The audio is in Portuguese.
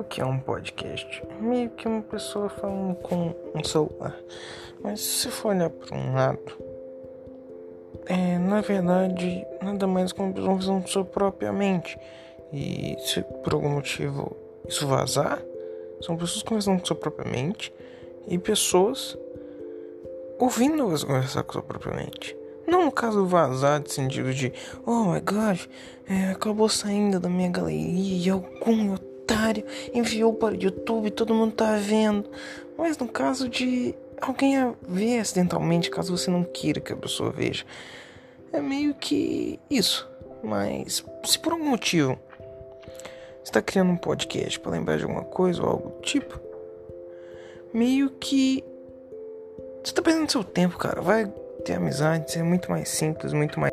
O que é um podcast? Meio que uma pessoa falando com um celular. Mas se for olhar para um lado, é na verdade nada mais que uma pessoa fazendo sua própria mente. E se por algum motivo isso vazar, são pessoas conversando com sua própria mente e pessoas ouvindo elas conversar com sua própria mente. Não no caso vazar, de sentido de, oh my god, é, acabou saindo da minha galeria algum enviou para o YouTube todo mundo tá vendo. Mas no caso de alguém a ver acidentalmente, caso você não queira que a pessoa veja. É meio que isso. Mas se por algum motivo está criando um podcast para lembrar de alguma coisa ou algo do tipo, meio que você está perdendo seu tempo, cara. Vai ter amizade, é muito mais simples, muito mais